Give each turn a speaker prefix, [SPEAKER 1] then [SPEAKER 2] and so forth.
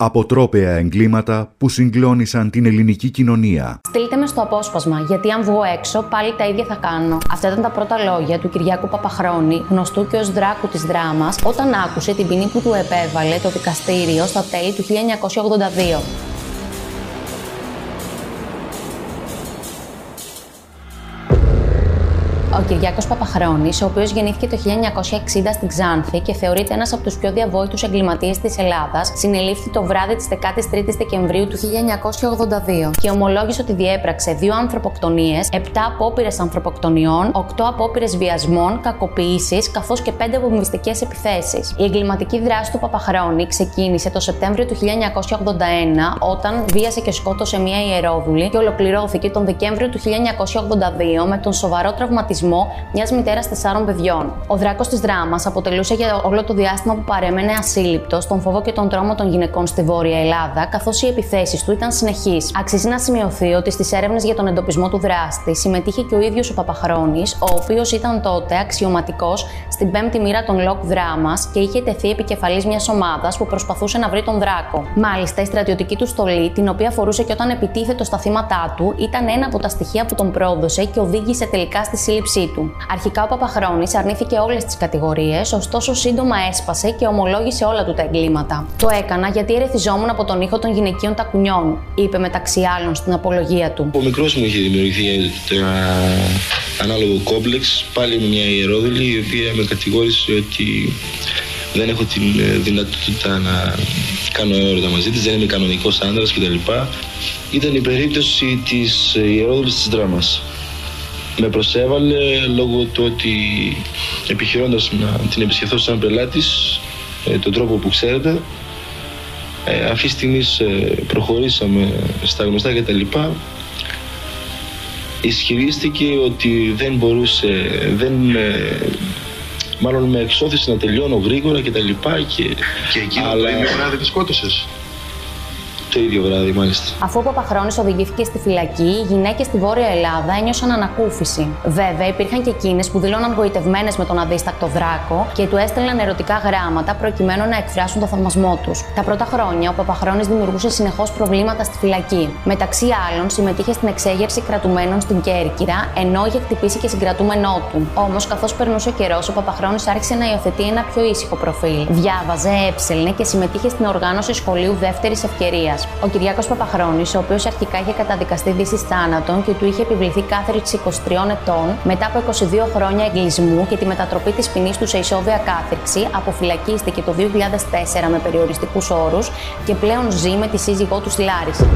[SPEAKER 1] Αποτρόπαια εγκλήματα που συγκλώνησαν την ελληνική κοινωνία.
[SPEAKER 2] Στείλτε με στο απόσπασμα, γιατί αν βγω έξω, πάλι τα ίδια θα κάνω. Αυτά ήταν τα πρώτα λόγια του Κυριάκου Παπαχρόνη, γνωστού και ως δράκου της δράμας, όταν άκουσε την ποινή που του επέβαλε το δικαστήριο στα τέλη του 1982. Ο Κυριάκος Παπαχρόνης, ο οποίος γεννήθηκε το 1960 στην Ξάνθη και θεωρείται ένας από τους πιο διαβόητους εγκληματίες της Ελλάδας, συνελήφθη το βράδυ της 13η Δεκεμβρίου του 1982 και ομολόγησε ότι διέπραξε δύο ανθρωποκτονίες, 7 απόπειρες ανθρωποκτονιών, 8 απόπειρες βιασμών, κακοποίηση καθώς και 5 βομβιστικές επιθέσεις. Η εγκληματική δράση του Παπαχρόνη ξεκίνησε το Σεπτέμβριο του 1981 όταν βίασε και σκότωσε μία ιερόδουλη και ολοκληρώθηκε τον Δεκέμβριο του 1982 με τον σοβαρό τραυματισμό μιας μητέρας τεσσάρων παιδιών. Ο δράκος της Δράμας αποτελούσε για όλο το διάστημα που παρέμενε ασύλληπτος τον φόβο και τον τρόμο των γυναικών στη Βόρεια Ελλάδα, καθώς οι επιθέσεις του ήταν συνεχείς. Αξίζει να σημειωθεί ότι στις έρευνες για τον εντοπισμό του δράστη συμμετείχε και ο ίδιος ο Παπαχρόνης, ο οποίος ήταν τότε αξιωματικός στην πέμπτη μοίρα των ΛΟΚ Δράμας και είχε τεθεί επικεφαλής μιας ομάδας που προσπαθούσε να βρει τον δράκο. Μάλιστα, η στρατιωτική του στολή, την οποία φορούσε και όταν επιτίθετο στα θύματα του, ήταν ένα από τα στοιχεία που τον πρόδωσε και οδήγησε τελικά στη σύλληψη του. Αρχικά ο Παπαχρόνης αρνήθηκε όλες τις κατηγορίες, ωστόσο σύντομα έσπασε και ομολόγησε όλα του τα εγκλήματα. Το έκανα γιατί ερεθιζόμουν από τον ήχο των γυναικείων τακουνιών, είπε μεταξύ άλλων στην απολογία του.
[SPEAKER 3] Ο μικρός μου είχε δημιουργηθεί ένα ανάλογο κόμπλεξ, πάλι με μια ιερόδουλη, η οποία με κατηγόρησε ότι δεν έχω την ε, δυνατότητα να κάνω έρωτα μαζί της, δεν είμαι κανονικός άντρα κτλ. Ήταν η περίπτωση της ε, ιερόδουλης της δράμας με προσέβαλε λόγω του ότι επιχειρώντας να την επισκεφθώ σαν πελάτης ε, τον τρόπο που ξέρετε ε, αυτή τη στιγμή ε, προχωρήσαμε στα γνωστά και τα λοιπά. Ισχυρίστηκε ότι δεν μπορούσε δεν, ε, μάλλον με εξώθησε να τελειώνω γρήγορα και τα λοιπά και,
[SPEAKER 4] και εκείνο Αλλά... το ημέρα δεν σκότωσες
[SPEAKER 3] το ίδιο βράδυ, μάλιστα.
[SPEAKER 2] Αφού ο Παπαχρόνη οδηγήθηκε στη φυλακή, οι γυναίκες στη Βόρεια Ελλάδα ένιωσαν ανακούφιση. Βέβαια, υπήρχαν και εκείνες που δήλωναν γοητευμένες με τον αδίστακτο δράκο και του έστελναν ερωτικά γράμματα προκειμένου να εκφράσουν το θαυμασμό τους. Τα πρώτα χρόνια, ο Παπαχρόνη δημιουργούσε συνεχώς προβλήματα στη φυλακή. Μεταξύ άλλων, συμμετείχε στην εξέγερση κρατουμένων στην Κέρκυρα, ενώ είχε χτυπήσει και συγκρατούμενό του. Όμως, καθώς περνούσε ο καιρός, ο Παπαχρόνη άρχισε να υιοθετεί ένα πιο ήσυχο προφίλ. Διάβαζε, έψελνε και συμμετείχε στην οργάνωση σχολείου δεύτερης ευκαιρίας. Ο Κυριάκο Παπαχρόνης, ο οποίος αρχικά είχε καταδικαστεί δύσης θάνατον και του είχε επιβληθεί κάθριξη 23 ετών, μετά από 22 χρόνια εγκλισμού και τη μετατροπή της ποινής του σε ισόβια κάθριξη, αποφυλακίστηκε το 2004 με περιοριστικούς όρους και πλέον ζει με τη σύζυγό του στη Λάρισα.